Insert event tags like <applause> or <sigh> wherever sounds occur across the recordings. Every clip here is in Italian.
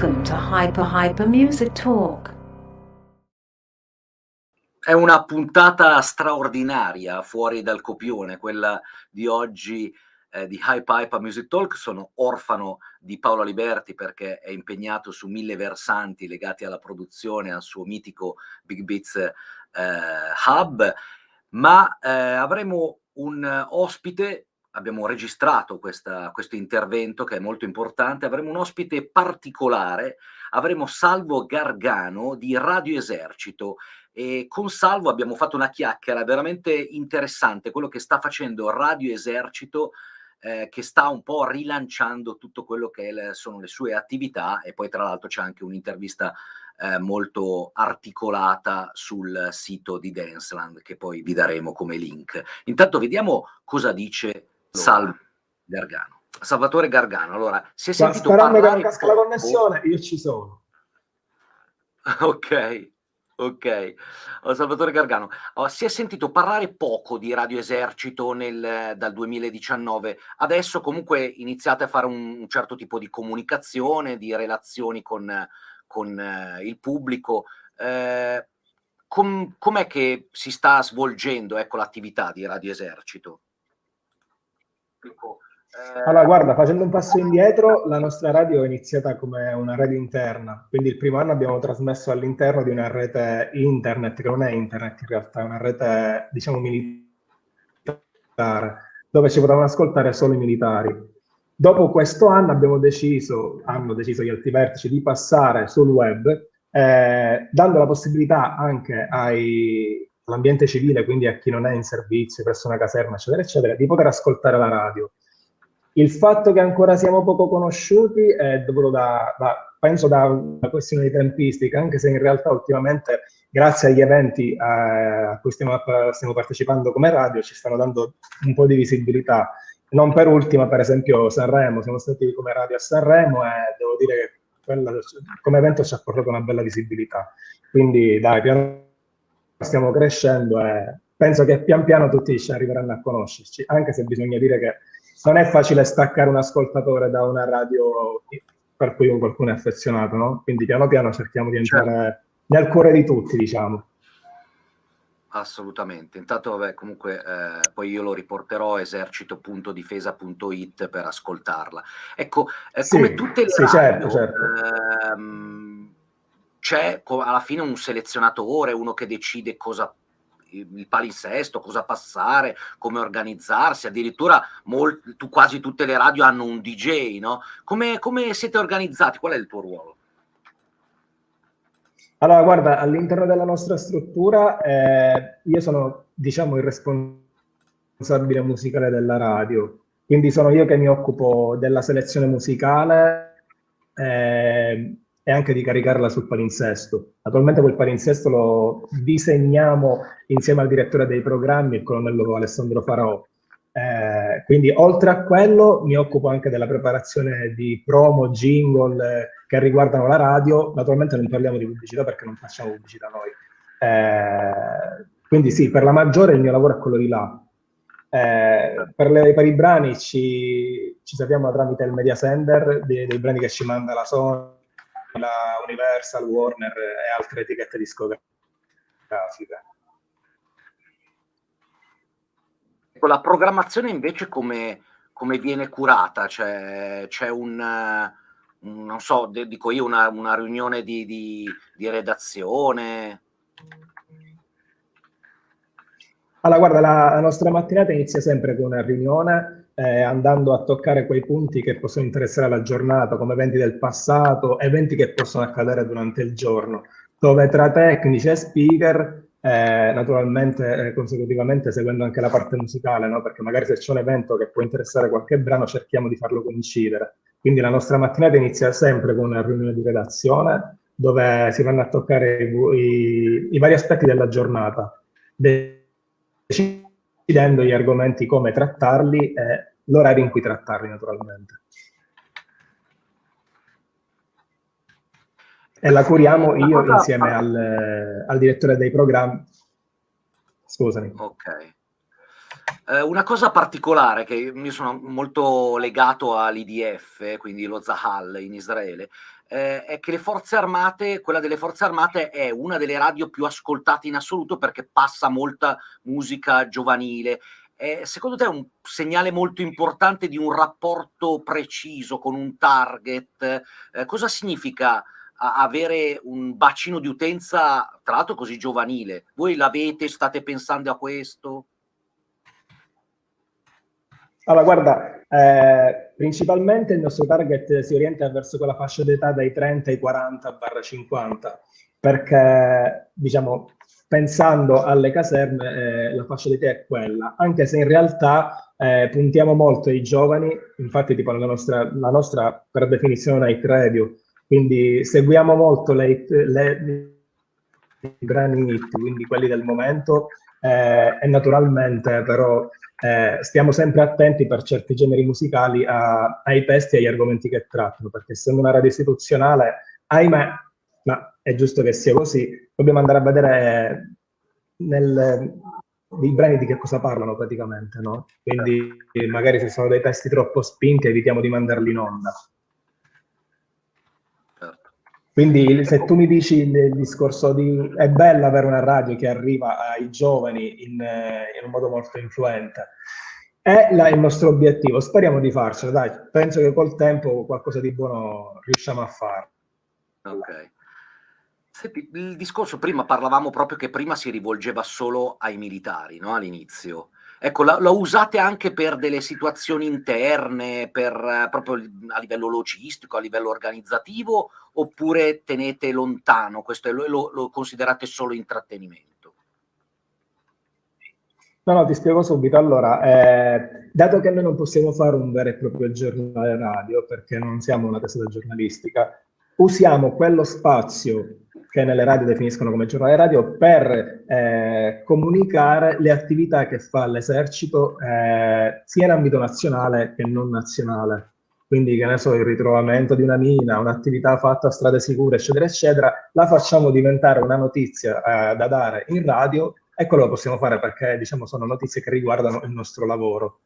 Welcome to Hyper Hyper Music Talk. È una puntata straordinaria fuori dal copione, quella di oggi eh, di Hype Hype Music Talk. Sono orfano di Paolo Liberti perché è impegnato su mille versanti legati alla produzione, al suo mitico Big Beats eh, Hub, ma eh, avremo un ospite abbiamo registrato questa, questo intervento che è molto importante, avremo un ospite particolare, avremo Salvo Gargano di Radio Esercito e con Salvo abbiamo fatto una chiacchiera veramente interessante, quello che sta facendo Radio Esercito eh, che sta un po' rilanciando tutto quello che sono le sue attività e poi tra l'altro c'è anche un'intervista eh, molto articolata sul sito di Danceland che poi vi daremo come link. Intanto vediamo cosa dice Salvo Gargano. Salvatore Gargano, allora, si è sentito Sperando parlare... che non casca la connessione, io ci sono. <laughs> ok, ok. Oh, Salvatore Gargano, oh, si è sentito parlare poco di Radio Esercito nel, dal 2019, adesso comunque iniziate a fare un, un certo tipo di comunicazione, di relazioni con, con eh, il pubblico. Eh, com, com'è che si sta svolgendo ecco, l'attività di Radio Esercito? Allora, guarda, facendo un passo indietro, la nostra radio è iniziata come una radio interna, quindi il primo anno abbiamo trasmesso all'interno di una rete internet, che non è internet in realtà, è una rete, diciamo, militare, dove ci potevano ascoltare solo i militari. Dopo questo anno abbiamo deciso, hanno deciso gli altri vertici, di passare sul web, eh, dando la possibilità anche ai, all'ambiente civile, quindi a chi non è in servizio presso una caserma, eccetera, eccetera, di poter ascoltare la radio. Il fatto che ancora siamo poco conosciuti è dovuto da, da penso da una questione di tempistica, anche se in realtà ultimamente, grazie agli eventi eh, a cui stiamo, stiamo, partecipando come radio, ci stanno dando un po' di visibilità. Non per ultima, per esempio, Sanremo, siamo stati come radio a Sanremo e devo dire che quella, come evento ci ha portato una bella visibilità. Quindi dai, piano stiamo crescendo e penso che pian piano tutti ci arriveranno a conoscerci, anche se bisogna dire che non è facile staccare un ascoltatore da una radio per cui qualcuno è affezionato, no? Quindi piano piano cerchiamo di entrare certo. nel cuore di tutti, diciamo. Assolutamente. Intanto, vabbè, comunque, eh, poi io lo riporterò esercito.difesa.it per ascoltarla. Ecco, eh, sì, come tutte le sì, radio, certo, certo. Ehm, c'è alla fine un selezionatore, uno che decide cosa il palinsesto, cosa passare, come organizzarsi, addirittura molti, tu, quasi tutte le radio hanno un DJ, no? Come, come siete organizzati? Qual è il tuo ruolo? Allora, guarda, all'interno della nostra struttura eh, io sono, diciamo, il responsabile musicale della radio, quindi sono io che mi occupo della selezione musicale, eh, e anche di caricarla sul palinsesto. Attualmente quel palinsesto lo disegniamo insieme al direttore dei programmi, il colonnello Alessandro Farò. Eh, quindi oltre a quello mi occupo anche della preparazione di promo, jingle eh, che riguardano la radio. Naturalmente non parliamo di pubblicità perché non facciamo pubblicità noi. Eh, quindi sì, per la maggiore il mio lavoro è quello di là. Eh, per, le, per, i brani ci, ci sappiamo tramite il media sender dei, dei brani che ci manda la Sony la Universal, Warner e altre etichette discografiche. Ecco, la programmazione invece come, come viene curata? C'è, c'è un, non so, dico io, una, una riunione di, di, di redazione? Allora, guarda, la, la, nostra mattinata inizia sempre con una riunione eh, andando a toccare quei punti che possono interessare la giornata, come eventi del passato, eventi che possono accadere durante il giorno, dove tra tecnici e speaker, eh, naturalmente eh, consecutivamente seguendo anche la parte musicale, no? perché magari se c'è un evento che può interessare qualche brano cerchiamo di farlo coincidere. Quindi la nostra mattinata inizia sempre con una riunione di redazione dove si vanno a toccare i, i, i vari aspetti della giornata, decidendo gli argomenti come trattarli e l'orario in cui trattarli naturalmente. E la curiamo io insieme al, al direttore dei programmi. Scusami. Ok. Eh, una cosa particolare che io sono molto legato all'IDF, quindi lo Zahal in Israele, eh, è che le forze armate, quella delle forze armate è una delle radio più ascoltate in assoluto perché passa molta musica giovanile. Eh, secondo te è un segnale molto importante di un rapporto preciso con un target? Eh, cosa significa avere un bacino di utenza, tra l'altro così giovanile? Voi l'avete, state pensando a questo? Allora, guarda, eh, principalmente il nostro target si orienta verso quella fascia d'età dai 30 ai 40 50, perché, diciamo, pensando alle caserme, eh, la fascia d'età è quella, anche se in realtà eh, puntiamo molto ai giovani, infatti tipo la nostra, la nostra per definizione è night radio, quindi seguiamo molto le, le, i brani hit, quindi quelli del momento, eh, e naturalmente però eh, stiamo sempre attenti per certi generi musicali a, ai testi e agli argomenti che trattano, perché essendo una radio istituzionale, ahimè, ma è giusto che sia così, dobbiamo andare a vedere nel, i brani di che cosa parlano praticamente, no? Quindi magari se sono dei testi troppo spinti evitiamo di mandarli in onda. Quindi se tu mi dici il discorso di è bello avere una radio che arriva ai giovani in, in un modo molto influente, è la, il nostro obiettivo. Speriamo di farcela, dai. Penso che col tempo qualcosa di buono riusciamo a fare. Ok. Senti, il discorso prima parlavamo proprio che prima si rivolgeva solo ai militari, no? All'inizio. Ecco, la, la, usate anche per delle situazioni interne, per, eh, proprio a livello logistico, a livello organizzativo, oppure tenete lontano questo lo, lo, lo considerate solo intrattenimento? No, no, ti spiego subito. Allora, eh, dato che noi non possiamo fare un vero e proprio giornale radio, perché non siamo una testata giornalistica, usiamo quello spazio che nelle radio definiscono come giornale radio per eh, comunicare le attività che fa l'esercito eh, sia in ambito nazionale che non nazionale. Quindi, che ne so, il ritrovamento di una mina, un'attività fatta a strade sicure, eccetera, eccetera, la facciamo diventare una notizia eh, da dare in radio e quello lo possiamo fare perché, diciamo, sono notizie che riguardano il nostro lavoro.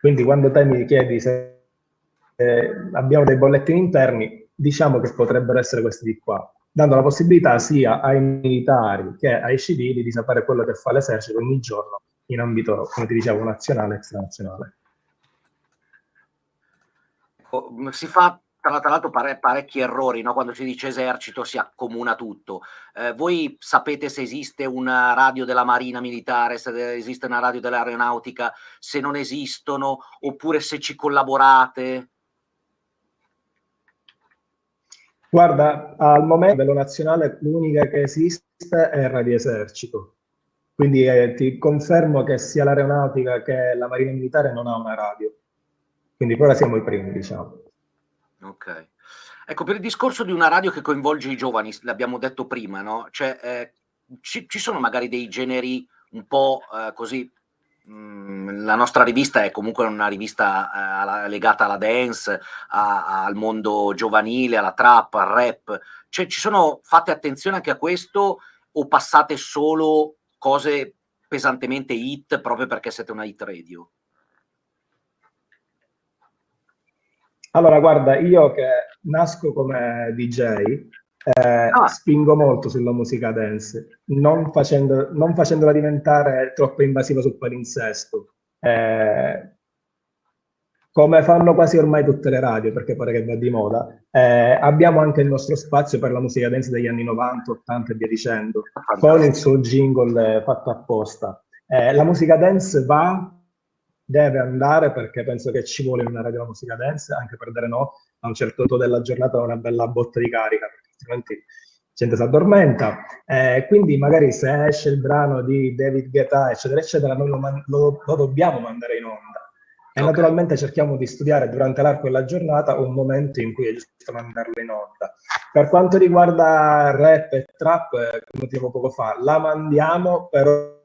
Quindi, quando te mi chiedi se eh, abbiamo dei bollettini interni, diciamo che potrebbero essere questi di qua dando la possibilità sia ai militari che ai civili di sapere quello che fa l'esercito ogni giorno in ambito, come ti dicevo, nazionale e extranazionale. Si fa tra l'altro pare, parecchi errori, no? quando si dice esercito si accomuna tutto. Eh, voi sapete se esiste una radio della Marina Militare, se esiste una radio dell'aeronautica, se non esistono, oppure se ci collaborate? Guarda, al momento a livello nazionale l'unica che esiste è Radio Esercito. Quindi eh, ti confermo che sia l'aeronautica che la Marina Militare non ha una radio. Quindi ora siamo i primi, diciamo. Ok. Ecco, per il discorso di una radio che coinvolge i giovani, l'abbiamo detto prima, no? Cioè, eh, ci, ci, sono magari dei generi un po' eh, così la nostra rivista è comunque una rivista eh, legata alla dance, a, al mondo giovanile, alla trap, al rap. Cioè, ci sono fate attenzione anche a questo o passate solo cose pesantemente hit proprio perché siete una hit radio? Allora, guarda, io che nasco come DJ, eh, ah. spingo molto sulla musica dance, non, facendo, non facendola diventare troppo invasiva sul palinsesto. Eh, come fanno quasi ormai tutte le radio, perché pare che va di moda, eh, abbiamo anche il nostro spazio per la musica dance degli anni 90, 80 e via dicendo, con il suo jingle fatto apposta. Eh, la musica dance va, deve andare, perché penso che ci vuole una radio la musica dance, anche per dare no a un certo punto della giornata una bella botta di carica altrimenti la gente si addormenta. Eh, quindi magari se esce il brano di David Guetta, eccetera, eccetera, noi lo, man- lo, lo dobbiamo mandare in onda. E okay. naturalmente cerchiamo di studiare durante l'arco della giornata un momento in cui è giusto mandarlo in onda. Per quanto riguarda rap e trap, eh, come dicevo poco fa, la mandiamo, però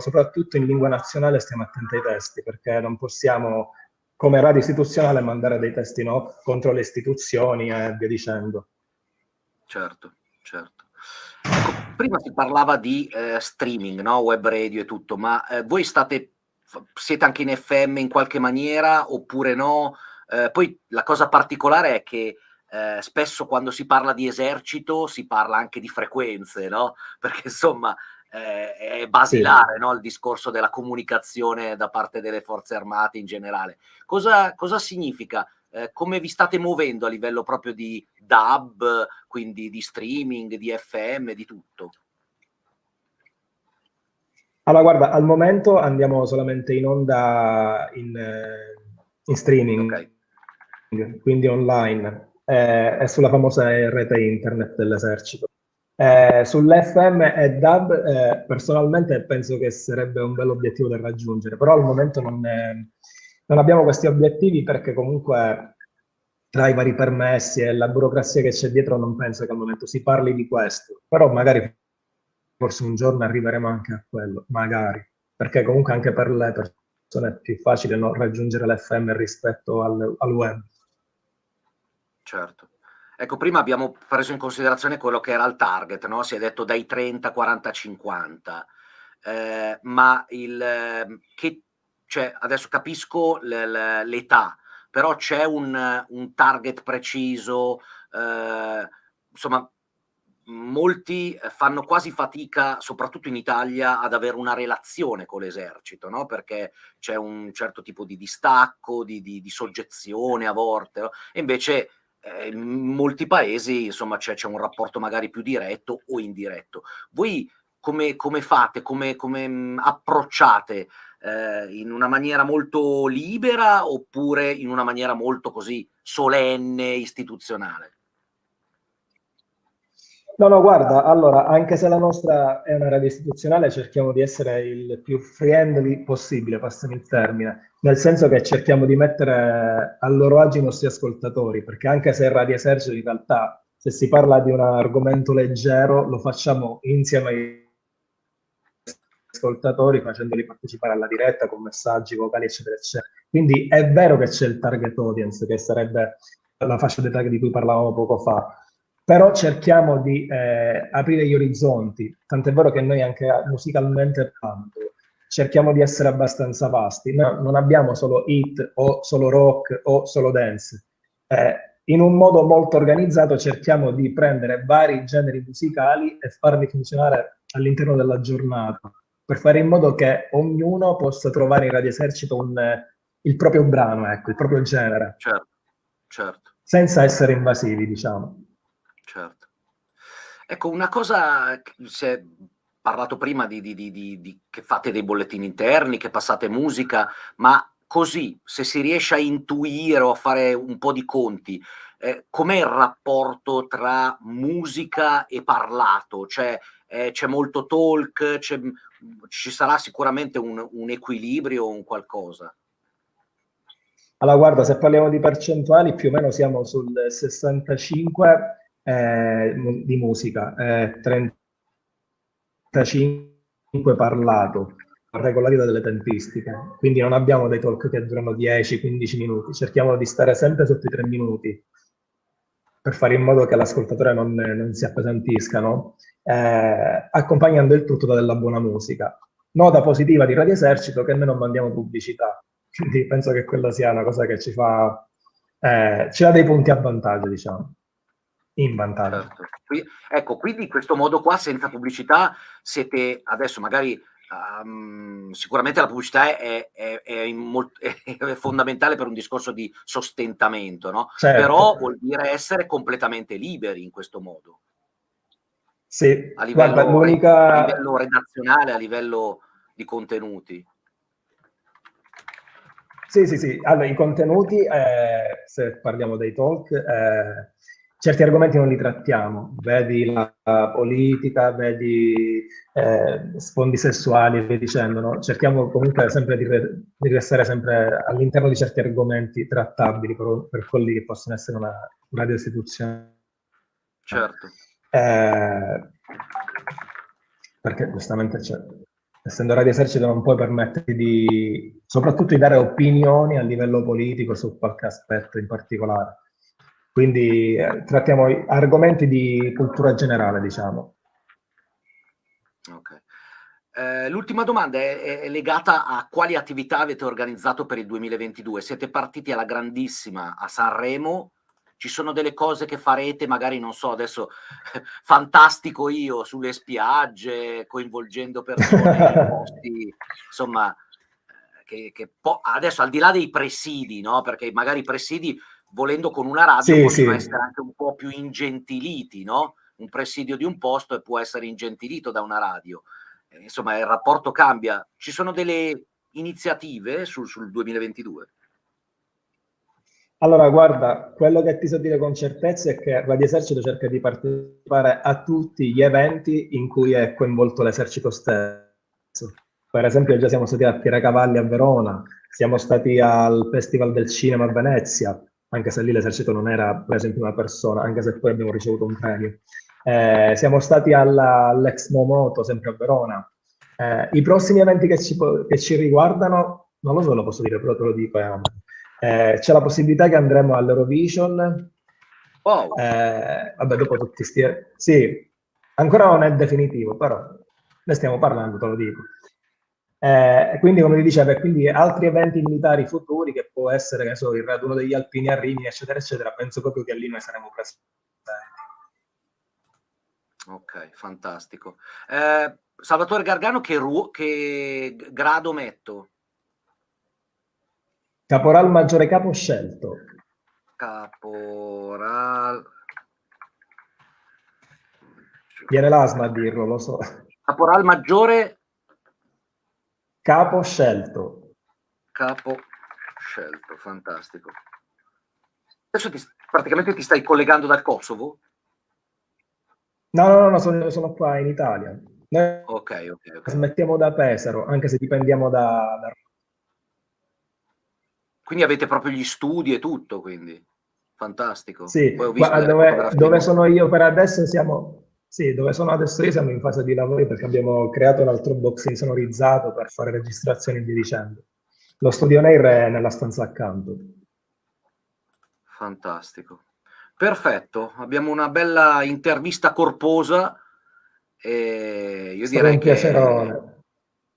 soprattutto in lingua nazionale stiamo attenti ai testi, perché non possiamo come radio istituzionale mandare dei testi no, contro le istituzioni e via dicendo. Certo, certo. Ecco, prima si parlava di eh, streaming, no? web radio e tutto, ma eh, voi state, siete anche in FM in qualche maniera oppure no? Eh, poi la cosa particolare è che eh, spesso quando si parla di esercito si parla anche di frequenze, no? <laughs> Perché insomma eh, è basilare sì. no? il discorso della comunicazione da parte delle forze armate in generale. Cosa, cosa significa? Eh, come vi state muovendo a livello proprio di DAB, quindi di streaming, di FM, di tutto? Allora, guarda, al momento andiamo solamente in onda in, eh, in streaming, okay. quindi online, eh, e sulla famosa rete internet dell'esercito. Eh, Sull'FM e DAB, eh, personalmente penso che sarebbe un bel obiettivo da raggiungere, però al momento non, è, non abbiamo questi obiettivi perché comunque tra i vari permessi e la burocrazia che c'è dietro non penso che al momento si parli di questo, però magari forse un giorno arriveremo anche a quello, magari, perché comunque anche per le persone è più facile no, raggiungere l'FM rispetto al, al web. Certo. Ecco, prima abbiamo preso in considerazione quello che era il target, no? si è detto dai 30, 40, 50, eh, ma il, ehm, che, cioè, adesso capisco l'età, però c'è un, un target preciso, eh, insomma, molti fanno quasi fatica, soprattutto in Italia, ad avere una relazione con l'esercito, no? perché c'è un certo tipo di distacco, di, di, di soggezione a volte, no? e invece eh, in molti paesi insomma c'è, c'è, un rapporto magari più diretto o indiretto. Voi come, come fate, come, come mh, approcciate eh, in una maniera molto libera oppure in una maniera molto così solenne, istituzionale? No, no, guarda, allora, anche se la nostra è una radio istituzionale, cerchiamo di essere il più friendly possibile, passami il termine, nel senso che cerchiamo di mettere a loro agio i nostri ascoltatori, perché anche se Radio Esercito in realtà, se si parla di un argomento leggero, lo facciamo insieme ai ascoltatori, facendoli partecipare alla diretta con messaggi vocali, eccetera, eccetera. Quindi è vero che c'è il target audience, che sarebbe la fascia d'età di cui parlavamo poco fa, però cerchiamo di eh, aprire gli orizzonti, tant'è vero che noi anche musicalmente parlando cerchiamo di essere abbastanza vasti, no, non abbiamo solo hit o solo rock o solo dance. Eh, in un modo molto organizzato cerchiamo di prendere vari generi musicali e farli funzionare all'interno della giornata, per fare in modo che ognuno possa trovare in Radio Esercito un, il proprio brano, ecco, il proprio genere. Certo, certo. Senza essere invasivi, diciamo certo. Ecco, una cosa, si è parlato prima di, di, di, di, che fate dei bollettini interni, che passate musica, ma così, se si riesce a intuire o a fare un po' di conti, eh, com'è il rapporto tra musica e parlato? Cioè, eh, c'è molto talk, c'è, ci sarà sicuramente un, un equilibrio, un qualcosa? Allora, guarda, se parliamo di percentuali, più o meno siamo sul 65 eh, di musica, eh, 35 parlato, regolarità delle tempistiche, quindi non abbiamo dei talk che durano 10-15 minuti, cerchiamo di stare sempre sotto i 3 minuti per fare in modo che l'ascoltatore non, non si appesantisca, no? eh, accompagnando il tutto da della buona musica. Nota positiva di Radio Esercito che noi non mandiamo pubblicità, quindi penso che quella sia una cosa che ci fa, eh, ci dà dei punti a vantaggio, diciamo in vantaggio. Certo. Qui, ecco, quindi in questo modo qua, senza pubblicità, siete adesso magari um, sicuramente la pubblicità è, è, è, molt- <laughs> è, fondamentale per un discorso di sostentamento, no? Certo. Però vuol dire essere completamente liberi in questo modo. Sì, a livello, Guarda, l'unica... a livello redazionale, a livello di contenuti. Sì, sì, sì. Allora, i contenuti, eh, se parliamo dei talk, eh, certi argomenti non li trattiamo, vedi la, politica, vedi eh, sfondi sessuali e via dicendo, no? cerchiamo comunque sempre di, re, di, restare sempre all'interno di certi argomenti trattabili per, per quelli che possono essere una radio istituzionale. Certo. Eh, perché giustamente cioè, essendo radio esercito non puoi permetterti di, soprattutto di dare opinioni a livello politico su qualche aspetto in particolare quindi eh, trattiamo argomenti di cultura generale, diciamo. Ok. Eh, l'ultima domanda è, è, legata a quali attività avete organizzato per il 2022. Siete partiti alla grandissima a Sanremo ci sono delle cose che farete, magari non so, adesso <laughs> fantastico io sulle spiagge, coinvolgendo persone <laughs> posti, insomma, eh, che, che po- adesso al di là dei presidi, no? Perché magari i presidi, volendo con una radio, sì, possono sì. essere anche un po' più ingentiliti, no? Un presidio di un posto e può essere ingentilito da una radio. Eh, insomma, il rapporto cambia. Ci sono delle iniziative sul, sul 2022? Allora, guarda, quello che ti so dire con certezza è che Radio Esercito cerca di partecipare a tutti gli eventi in cui è coinvolto l'esercito stesso. Per esempio, già siamo stati a Tiracavalli a Verona, siamo stati al Festival del Cinema a Venezia, anche se lì l'esercito non era preso in prima persona, anche se poi abbiamo ricevuto un premio. Eh, siamo stati alla, all'Ex Momoto, sempre a Verona. Eh, I prossimi eventi che ci, che ci, riguardano, non lo so, lo posso dire, però te lo dico. Eh, eh, c'è la possibilità che andremo all'Eurovision. Wow. Eh, vabbè, dopo tutti sti... Sì, ancora non è definitivo, però ne stiamo parlando, te lo dico. Eh, quindi, come ti dicevo, quindi altri eventi militari futuri, che può essere, che so, il raduno degli alpini a Rimini, eccetera, eccetera, penso proprio che lì noi saremo presenti. Ok, fantastico. Eh, Salvatore Gargano, che, ru- che grado metto? Caporal maggiore capo scelto. Caporal. Viene l'asma a dirlo, lo so. Caporal maggiore. Capo scelto. Capo scelto, fantastico. Adesso ti, praticamente ti stai collegando dal Kosovo? No, no, no, sono, sono qua in Italia. Noi ok, ok. okay. Smettiamo da Pesaro, anche se dipendiamo da, da quindi avete proprio gli studi e tutto, quindi fantastico. Sì, Guarda, dove, dove sono io per adesso siamo, sì, dove sono adesso io siamo in fase di lavori perché abbiamo creato un altro box insonorizzato per fare registrazioni e via dicendo. Lo studio Nair è nella stanza accanto. Fantastico. Perfetto, abbiamo una bella intervista corposa e io Sarà direi che,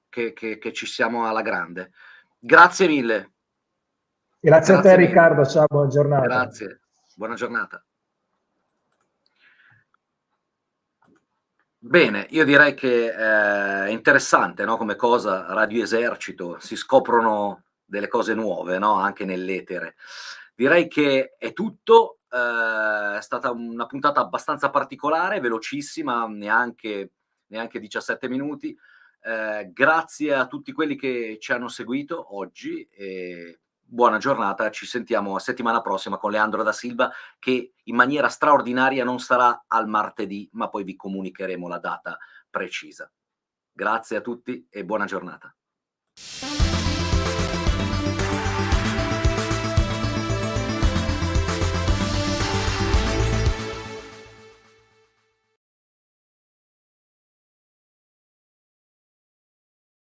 che, che, che ci siamo alla grande. Grazie mille. Grazie, Grazie a te mille. Riccardo, ciao, buona giornata. Grazie, buona giornata. Bene, io direi che eh, è interessante no? come cosa Radio Esercito, si scoprono delle cose nuove no? anche nell'etere. Direi che è tutto, eh, è stata una puntata abbastanza particolare, velocissima, neanche, neanche 17 minuti. Eh, grazie a tutti quelli che ci hanno seguito oggi. E buona giornata, ci sentiamo la settimana prossima con Leandro da Silva che in maniera straordinaria non sarà al martedì, ma poi vi comunicheremo la data precisa. Grazie a tutti e buona giornata.